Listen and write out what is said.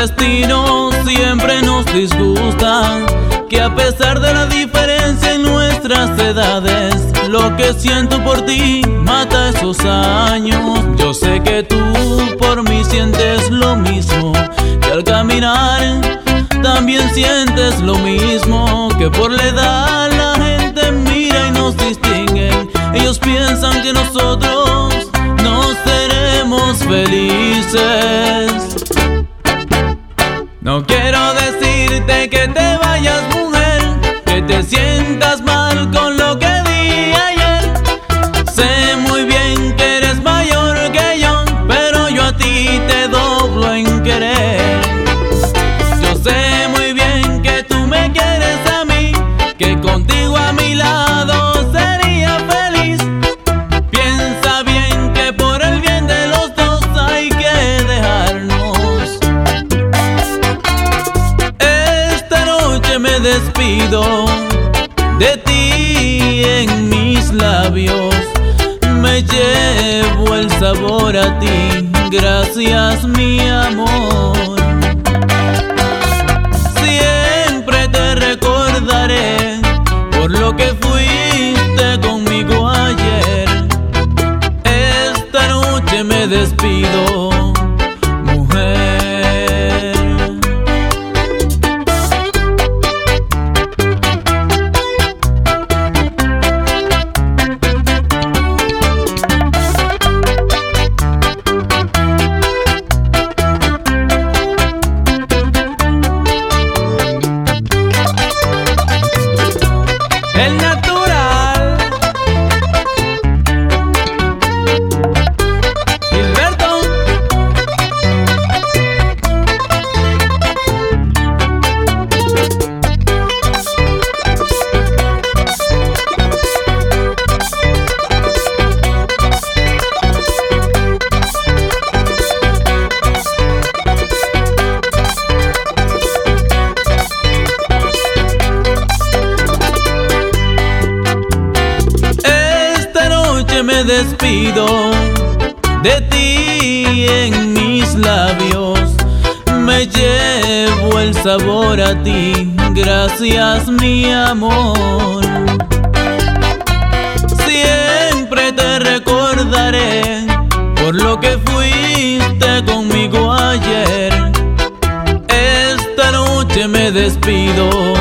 destino siempre nos disgusta, que a pesar de la diferencia en nuestras edades, lo que siento por ti mata esos años. Yo sé que tú por mí sientes lo mismo, que al caminar también sientes lo mismo, que por la edad No quiero decirte que te de ti en mis labios. Me llevo el sabor a ti, gracias mi despido de ti en mis labios. Me llevo el sabor a ti, gracias mi amor. Siempre te recordaré por lo que fuiste conmigo ayer. Esta noche me despido